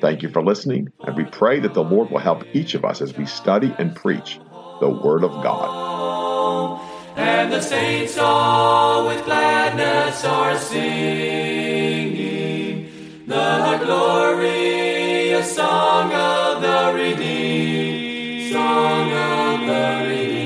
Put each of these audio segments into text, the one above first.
Thank you for listening, and we pray that the Lord will help each of us as we study and preach the Word of God. And the saints all with gladness are singing the glorious song of the redeemed, song of the redeemed.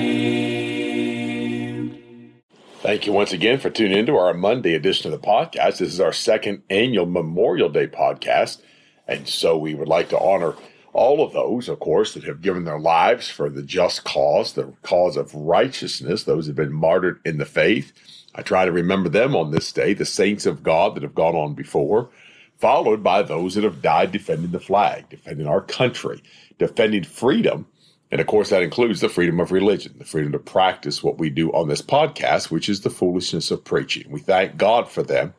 Thank you once again for tuning into our Monday edition of the podcast. This is our second annual Memorial Day podcast. And so we would like to honor all of those, of course, that have given their lives for the just cause, the cause of righteousness, those have been martyred in the faith. I try to remember them on this day, the saints of God that have gone on before, followed by those that have died defending the flag, defending our country, defending freedom. And of course, that includes the freedom of religion, the freedom to practice what we do on this podcast, which is the foolishness of preaching. We thank God for them.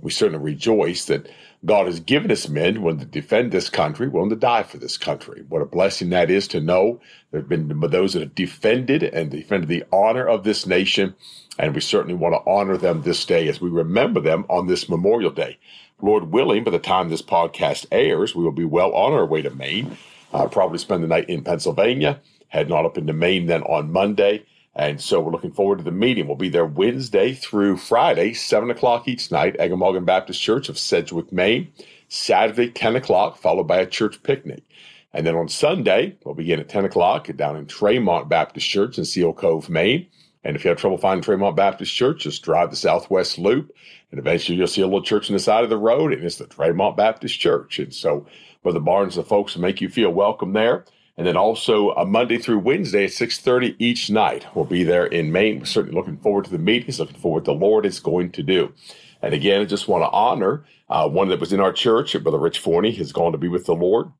We certainly rejoice that God has given us men willing to defend this country, willing to die for this country. What a blessing that is to know there have been those that have defended and defended the honor of this nation. And we certainly want to honor them this day as we remember them on this Memorial Day. Lord willing, by the time this podcast airs, we will be well on our way to Maine. Uh, probably spend the night in Pennsylvania, heading on up into Maine then on Monday. And so we're looking forward to the meeting. We'll be there Wednesday through Friday, 7 o'clock each night, Eggemoggin Baptist Church of Sedgwick, Maine. Saturday, 10 o'clock, followed by a church picnic. And then on Sunday, we'll begin at 10 o'clock down in Tremont Baptist Church in Seal Cove, Maine. And if you have trouble finding Tremont Baptist Church, just drive the Southwest Loop, and eventually you'll see a little church on the side of the road, and it's the Tremont Baptist Church. And so, Brother Barnes, the folks will make you feel welcome there. And then also a Monday through Wednesday at 6.30 each night. We'll be there in Maine. We're certainly looking forward to the meetings, looking forward to what the Lord is going to do. And again, I just want to honor uh, one that was in our church, Brother Rich Forney, has gone to be with the Lord.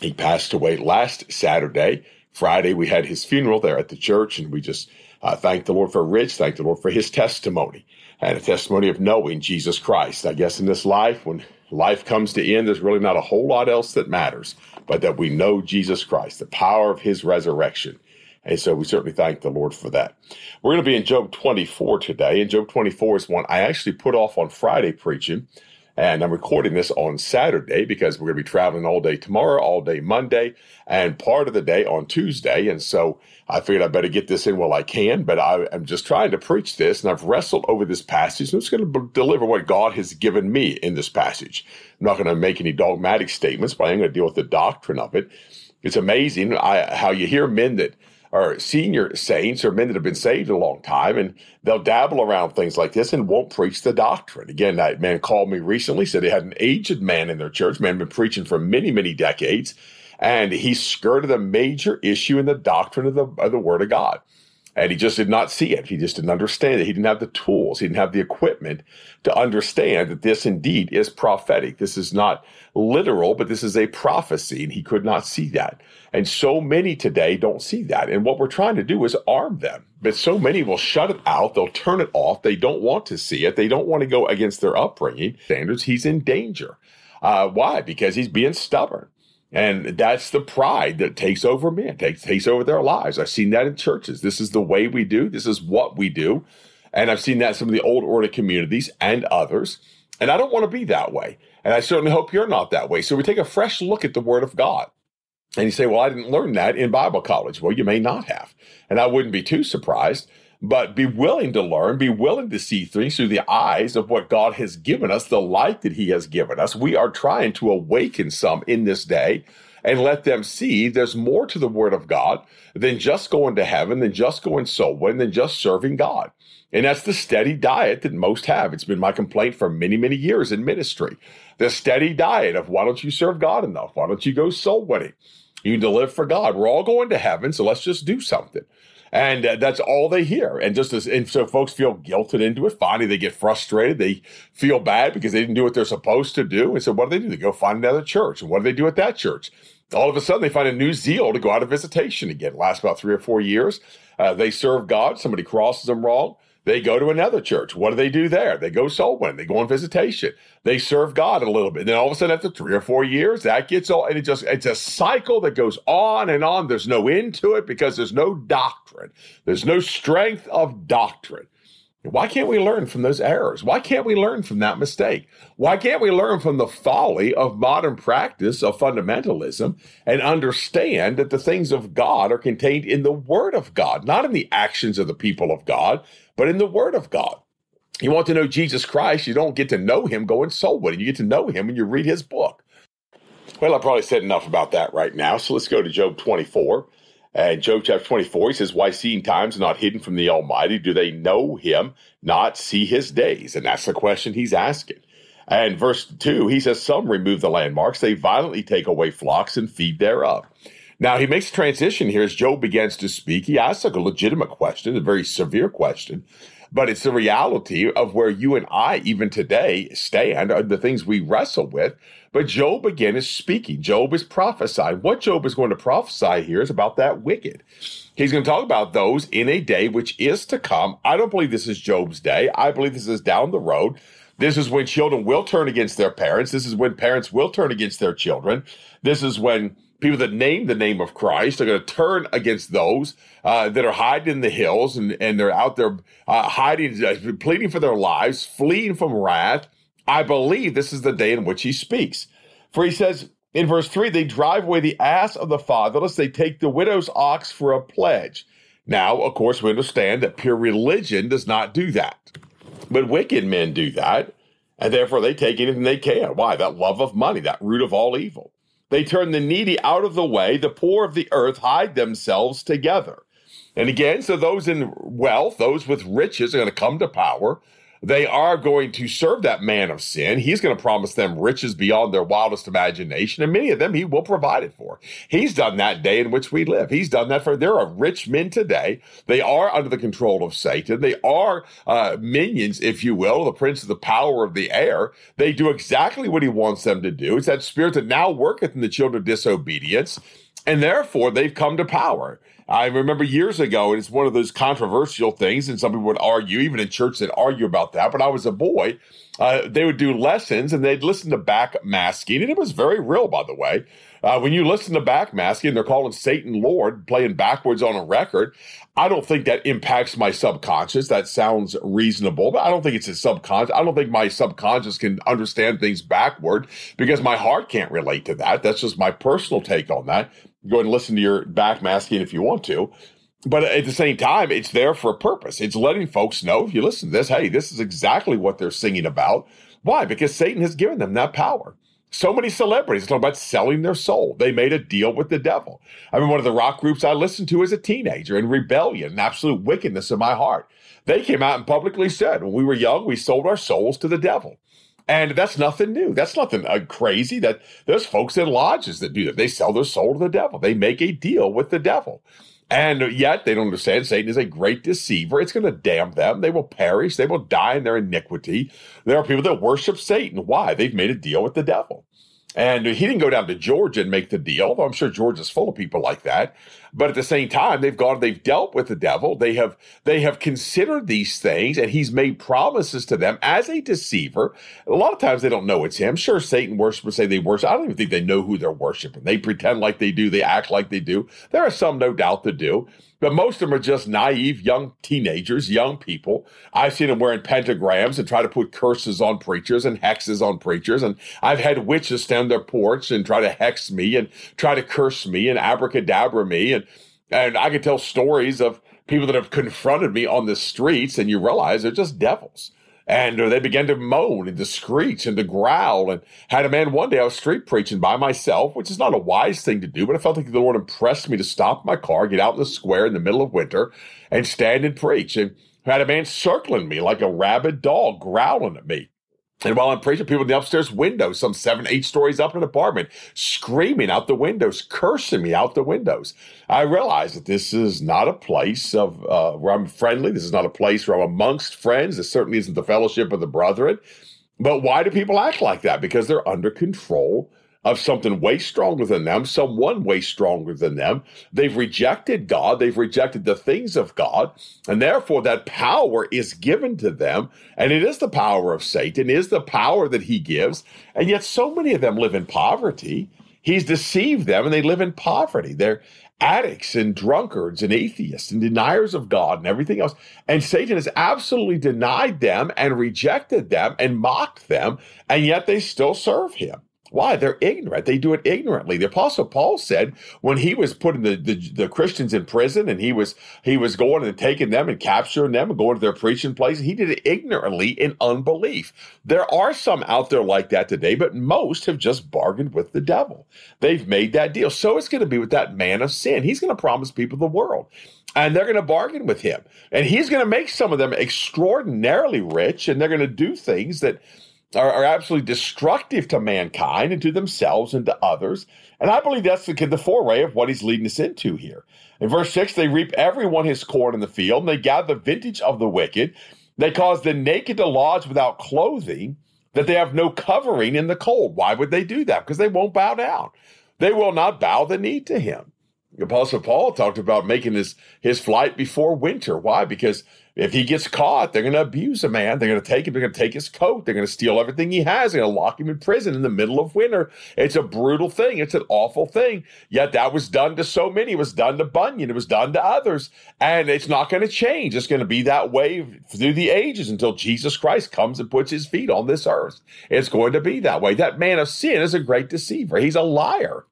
He passed away last Saturday. Friday, we had his funeral there at the church, and we just uh, thank the Lord for Rich, thank the Lord for his testimony and a testimony of knowing Jesus Christ. I guess in this life, when life comes to end, there's really not a whole lot else that matters, but that we know Jesus Christ, the power of his resurrection. And so we certainly thank the Lord for that. We're going to be in Job 24 today, and Job 24 is one I actually put off on Friday preaching. And I'm recording this on Saturday because we're going to be traveling all day tomorrow, all day Monday, and part of the day on Tuesday. And so I figured I better get this in while I can, but I am just trying to preach this, and I've wrestled over this passage. And I'm just going to deliver what God has given me in this passage. I'm not going to make any dogmatic statements, but I'm going to deal with the doctrine of it. It's amazing I, how you hear men that are senior saints or men that have been saved a long time, and they'll dabble around things like this and won't preach the doctrine. Again, that man called me recently, said they had an aged man in their church, man been preaching for many, many decades, and he skirted a major issue in the doctrine of the, of the Word of God. And he just did not see it. He just didn't understand it. He didn't have the tools. He didn't have the equipment to understand that this indeed is prophetic. This is not literal, but this is a prophecy. And he could not see that. And so many today don't see that. And what we're trying to do is arm them. But so many will shut it out. They'll turn it off. They don't want to see it. They don't want to go against their upbringing standards. He's in danger. Uh, why? Because he's being stubborn. And that's the pride that takes over men, takes, takes over their lives. I've seen that in churches. This is the way we do, this is what we do. And I've seen that some of the old order communities and others. And I don't want to be that way. And I certainly hope you're not that way. So we take a fresh look at the Word of God. And you say, Well, I didn't learn that in Bible college. Well, you may not have. And I wouldn't be too surprised but be willing to learn, be willing to see things through the eyes of what God has given us, the light that He has given us. We are trying to awaken some in this day and let them see there's more to the Word of God than just going to heaven, than just going soul winning, than just serving God. And that's the steady diet that most have. It's been my complaint for many, many years in ministry. The steady diet of why don't you serve God enough? Why don't you go soul winning? You need to live for God. We're all going to heaven, so let's just do something. And uh, that's all they hear. And just as, and so folks feel guilted into it. Finally, they get frustrated. They feel bad because they didn't do what they're supposed to do. And so what do they do? They go find another church. And what do they do at that church? All of a sudden, they find a new zeal to go out of visitation again. It lasts about three or four years. Uh, they serve God. Somebody crosses them wrong. They go to another church. What do they do there? They go soul winning. They go on visitation. They serve God a little bit. And then all of a sudden, after three or four years, that gets all, and it just, it's a cycle that goes on and on. There's no end to it because there's no doctrine. There's no strength of doctrine. Why can't we learn from those errors? Why can't we learn from that mistake? Why can't we learn from the folly of modern practice of fundamentalism and understand that the things of God are contained in the Word of God, not in the actions of the people of God, but in the Word of God? You want to know Jesus Christ, you don't get to know him going soul winning. You get to know him when you read his book. Well, I probably said enough about that right now. So let's go to Job 24. And Job chapter 24, he says, Why seeing times not hidden from the Almighty? Do they know him, not see his days? And that's the question he's asking. And verse 2, he says, Some remove the landmarks, they violently take away flocks and feed thereof. Now he makes a transition here as Job begins to speak. He asks a legitimate question, a very severe question, but it's the reality of where you and I, even today, stand, are the things we wrestle with. But Job again is speaking. Job is prophesying. What Job is going to prophesy here is about that wicked. He's going to talk about those in a day which is to come. I don't believe this is Job's day. I believe this is down the road. This is when children will turn against their parents. This is when parents will turn against their children. This is when people that name the name of Christ are going to turn against those uh, that are hiding in the hills and, and they're out there uh, hiding, uh, pleading for their lives, fleeing from wrath. I believe this is the day in which he speaks. For he says in verse 3 they drive away the ass of the fatherless, they take the widow's ox for a pledge. Now, of course, we understand that pure religion does not do that. But wicked men do that, and therefore they take anything they can. Why? That love of money, that root of all evil. They turn the needy out of the way, the poor of the earth hide themselves together. And again, so those in wealth, those with riches are going to come to power. They are going to serve that man of sin. He's going to promise them riches beyond their wildest imagination. And many of them he will provide it for. He's done that day in which we live. He's done that for, there are rich men today. They are under the control of Satan. They are uh, minions, if you will, the prince of the power of the air. They do exactly what he wants them to do. It's that spirit that now worketh in the children of disobedience. And therefore, they've come to power. I remember years ago, and it's one of those controversial things, and some people would argue, even in church, that argue about that. But I was a boy. Uh, they would do lessons and they'd listen to back masking, and it was very real, by the way. Uh, when you listen to backmasking, they're calling Satan Lord, playing backwards on a record. I don't think that impacts my subconscious. That sounds reasonable, but I don't think it's a subconscious. I don't think my subconscious can understand things backward because my heart can't relate to that. That's just my personal take on that. Go and listen to your backmasking if you want to. But at the same time, it's there for a purpose. It's letting folks know if you listen to this, hey, this is exactly what they're singing about. Why? Because Satan has given them that power. So many celebrities talk about selling their soul. They made a deal with the devil. I mean, one of the rock groups I listened to as a teenager in rebellion and absolute wickedness in my heart. They came out and publicly said, when we were young, we sold our souls to the devil. And that's nothing new. That's nothing uh, crazy. That there's folks in lodges that do that. They sell their soul to the devil. They make a deal with the devil. And yet they don't understand Satan is a great deceiver. It's going to damn them. They will perish. They will die in their iniquity. There are people that worship Satan. Why? They've made a deal with the devil. And he didn't go down to Georgia and make the deal, though I'm sure Georgia's full of people like that. But at the same time, they've gone, they've dealt with the devil. They have, they have considered these things and he's made promises to them as a deceiver. A lot of times they don't know it's him. Sure, Satan worshippers say they worship. I don't even think they know who they're worshiping. They pretend like they do. They act like they do. There are some, no doubt, that do. But most of them are just naive young teenagers, young people. I've seen them wearing pentagrams and try to put curses on preachers and hexes on preachers. And I've had witches stand their porch and try to hex me and try to curse me and abracadabra me. And, and I can tell stories of people that have confronted me on the streets, and you realize they're just devils. And uh, they began to moan and to screech and to growl. And had a man one day I was street preaching by myself, which is not a wise thing to do, but I felt like the Lord impressed me to stop my car, get out in the square in the middle of winter, and stand and preach. And had a man circling me like a rabid dog, growling at me. And while I'm preaching, people in the upstairs windows, some seven, eight stories up in an apartment, screaming out the windows, cursing me out the windows. I realize that this is not a place of uh, where I'm friendly. This is not a place where I'm amongst friends. This certainly isn't the fellowship of the brethren. But why do people act like that? Because they're under control of something way stronger than them, someone way stronger than them. They've rejected God. They've rejected the things of God. And therefore, that power is given to them. And it is the power of Satan, is the power that he gives. And yet, so many of them live in poverty. He's deceived them and they live in poverty. They're addicts and drunkards and atheists and deniers of God and everything else. And Satan has absolutely denied them and rejected them and mocked them. And yet they still serve him. Why? They're ignorant. They do it ignorantly. The apostle Paul said when he was putting the, the, the, Christians in prison and he was he was going and taking them and capturing them and going to their preaching place, he did it ignorantly in unbelief. There are some out there like that today, but most have just bargained with the devil. They've made that deal. So it's going to be with that man of sin. He's going to promise people the world and they're going to bargain with him. And he's going to make some of them extraordinarily rich and they're going to do things that are, are absolutely destructive to mankind and to themselves and to others. And I believe that's the, the foray of what he's leading us into here. In verse 6, they reap everyone his corn in the field, and they gather the vintage of the wicked. They cause the naked to lodge without clothing, that they have no covering in the cold. Why would they do that? Because they won't bow down. They will not bow the knee to him. The apostle Paul talked about making his, his flight before winter. Why? Because if he gets caught, they're going to abuse a man. They're going to take him. They're going to take his coat. They're going to steal everything he has. They're going to lock him in prison in the middle of winter. It's a brutal thing. It's an awful thing. Yet that was done to so many. It was done to Bunyan. It was done to others. And it's not going to change. It's going to be that way through the ages until Jesus Christ comes and puts his feet on this earth. It's going to be that way. That man of sin is a great deceiver. He's a liar.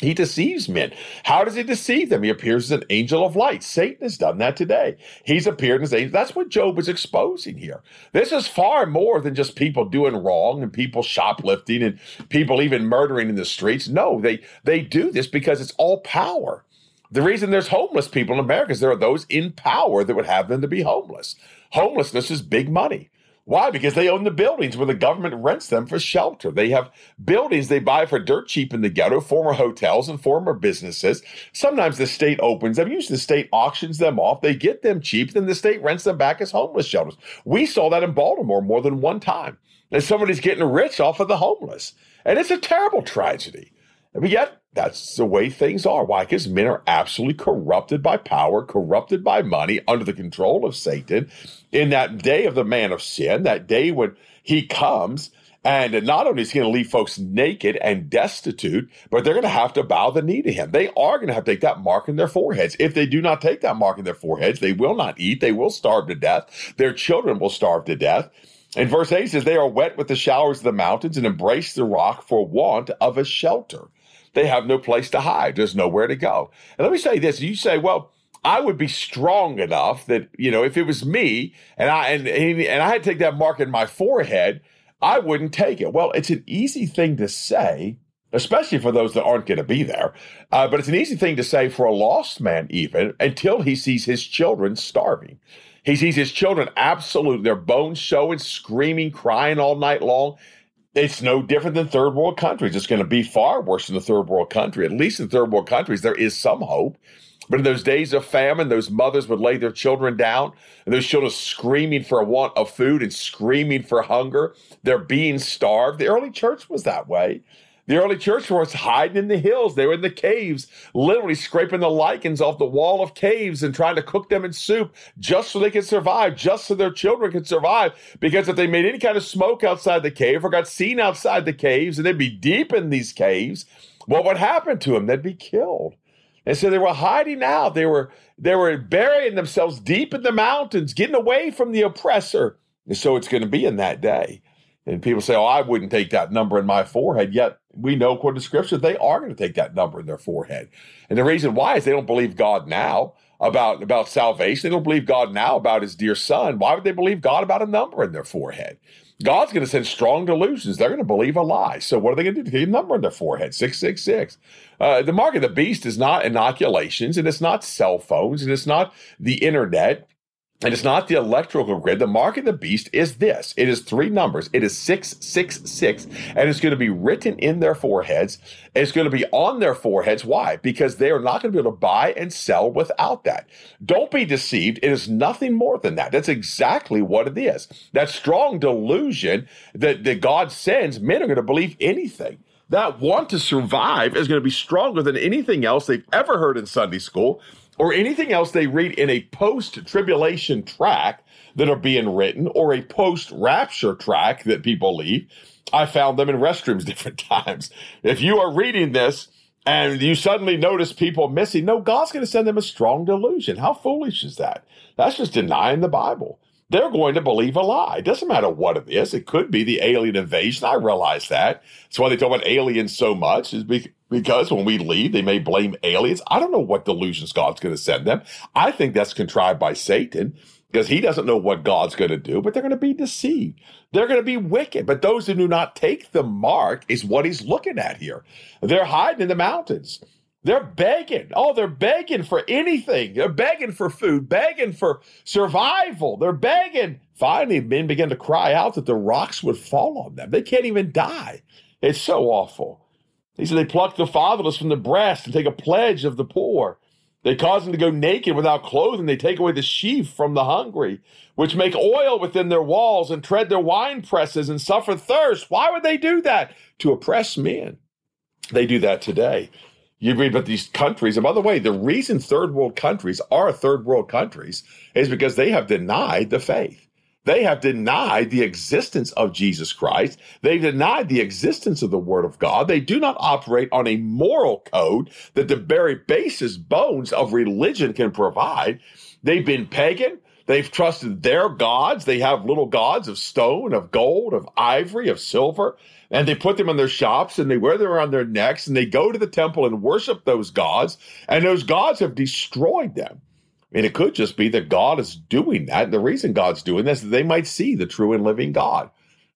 He deceives men. How does he deceive them? He appears as an angel of light. Satan has done that today. He's appeared as an angel. That's what Job is exposing here. This is far more than just people doing wrong and people shoplifting and people even murdering in the streets. No, they they do this because it's all power. The reason there's homeless people in America is there are those in power that would have them to be homeless. Homelessness is big money. Why? Because they own the buildings where the government rents them for shelter. They have buildings they buy for dirt cheap in the ghetto, former hotels and former businesses. Sometimes the state opens them. Usually the state auctions them off. They get them cheap. Then the state rents them back as homeless shelters. We saw that in Baltimore more than one time. And somebody's getting rich off of the homeless. And it's a terrible tragedy. But yet, that's the way things are. Why? Because men are absolutely corrupted by power, corrupted by money, under the control of Satan. In that day of the man of sin, that day when he comes, and not only is he going to leave folks naked and destitute, but they're going to have to bow the knee to him. They are going to have to take that mark in their foreheads. If they do not take that mark in their foreheads, they will not eat. They will starve to death. Their children will starve to death. And verse 8 says, They are wet with the showers of the mountains and embrace the rock for want of a shelter. They have no place to hide. There's nowhere to go. And let me say this. You say, well, I would be strong enough that, you know, if it was me and I, and, and I had to take that mark in my forehead, I wouldn't take it. Well, it's an easy thing to say, especially for those that aren't going to be there. Uh, but it's an easy thing to say for a lost man, even until he sees his children starving. He sees his children absolutely, their bones showing, screaming, crying all night long it's no different than third world countries. It's going to be far worse than the third world country. At least in third world countries, there is some hope. But in those days of famine, those mothers would lay their children down, and those children screaming for a want of food and screaming for hunger. They're being starved. The early church was that way. The early church was hiding in the hills. They were in the caves, literally scraping the lichens off the wall of caves and trying to cook them in soup just so they could survive, just so their children could survive. Because if they made any kind of smoke outside the cave or got seen outside the caves and they'd be deep in these caves, what would happen to them? They'd be killed. And so they were hiding out. They were they were burying themselves deep in the mountains, getting away from the oppressor. And so it's going to be in that day. And people say, "Oh, I wouldn't take that number in my forehead." Yet we know, according to Scripture, they are going to take that number in their forehead. And the reason why is they don't believe God now about about salvation. They don't believe God now about His dear Son. Why would they believe God about a number in their forehead? God's going to send strong delusions. They're going to believe a lie. So what are they going to do? Get a number in their forehead, six six six. Uh, the mark of the beast is not inoculations, and it's not cell phones, and it's not the internet And it's not the electrical grid. The mark of the beast is this. It is three numbers. It is 666, and it's going to be written in their foreheads. It's going to be on their foreheads. Why? Because they are not going to be able to buy and sell without that. Don't be deceived. It is nothing more than that. That's exactly what it is. That strong delusion that, that God sends, men are going to believe anything that want to survive is going to be stronger than anything else they've ever heard in Sunday school or anything else they read in a post tribulation track that are being written or a post rapture track that people leave. I found them in restrooms different times. If you are reading this and you suddenly notice people missing, no, God's going to send them a strong delusion. How foolish is that? That's just denying the Bible. They're going to believe a lie. It doesn't matter what it is. It could be the alien invasion. I realize that. That's why they talk about aliens so much, is because when we leave, they may blame aliens. I don't know what delusions God's going to send them. I think that's contrived by Satan because he doesn't know what God's going to do, but they're going to be deceived. They're going to be wicked. But those who do not take the mark is what he's looking at here. They're hiding in the mountains. They're begging. Oh, they're begging for anything. They're begging for food, begging for survival. They're begging. Finally, men begin to cry out that the rocks would fall on them. They can't even die. It's so awful. He said they pluck the fatherless from the breast and take a pledge of the poor. They cause them to go naked without clothing. They take away the sheaf from the hungry, which make oil within their walls and tread their wine presses and suffer thirst. Why would they do that? To oppress men. They do that today. You read about these countries. And by the way, the reason third world countries are third world countries is because they have denied the faith. They have denied the existence of Jesus Christ. They denied the existence of the Word of God. They do not operate on a moral code that the very basest bones of religion can provide. They've been pagan. They've trusted their gods. They have little gods of stone, of gold, of ivory, of silver, and they put them in their shops and they wear them around their necks and they go to the temple and worship those gods. And those gods have destroyed them. And it could just be that God is doing that. And the reason God's doing this is they might see the true and living God.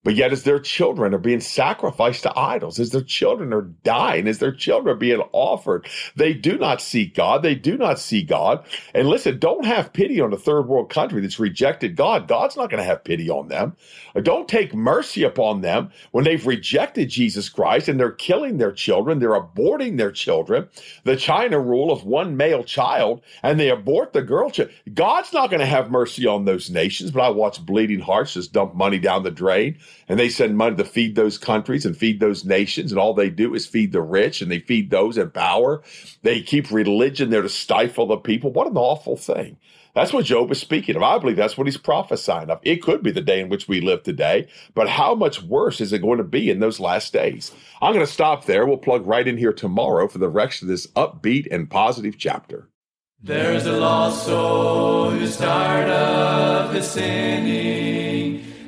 But yet, as their children are being sacrificed to idols, as their children are dying, as their children are being offered, they do not see God. They do not see God. And listen, don't have pity on a third world country that's rejected God. God's not going to have pity on them. Uh, don't take mercy upon them when they've rejected Jesus Christ and they're killing their children. They're aborting their children. The China rule of one male child and they abort the girl child. God's not going to have mercy on those nations. But I watch bleeding hearts just dump money down the drain and they send money to feed those countries and feed those nations, and all they do is feed the rich and they feed those in power. They keep religion there to stifle the people. What an awful thing. That's what Job is speaking of. I believe that's what he's prophesying of. It could be the day in which we live today, but how much worse is it going to be in those last days? I'm going to stop there. We'll plug right in here tomorrow for the rest of this upbeat and positive chapter. There's a lost soul who's tired of his sinning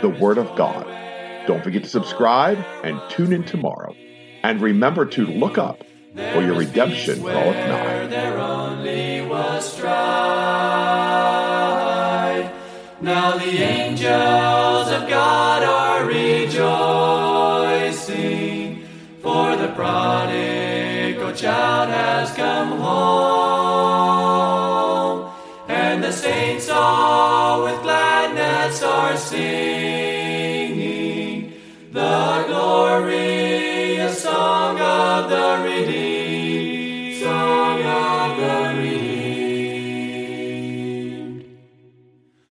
the Word of God. Don't forget to subscribe and tune in tomorrow. And remember to look up, for your redemption draweth nigh. There only was strife. Now the angels of God are rejoicing, for the prodigal child has come home, and the saints all with gladness are singing the glorious song of the.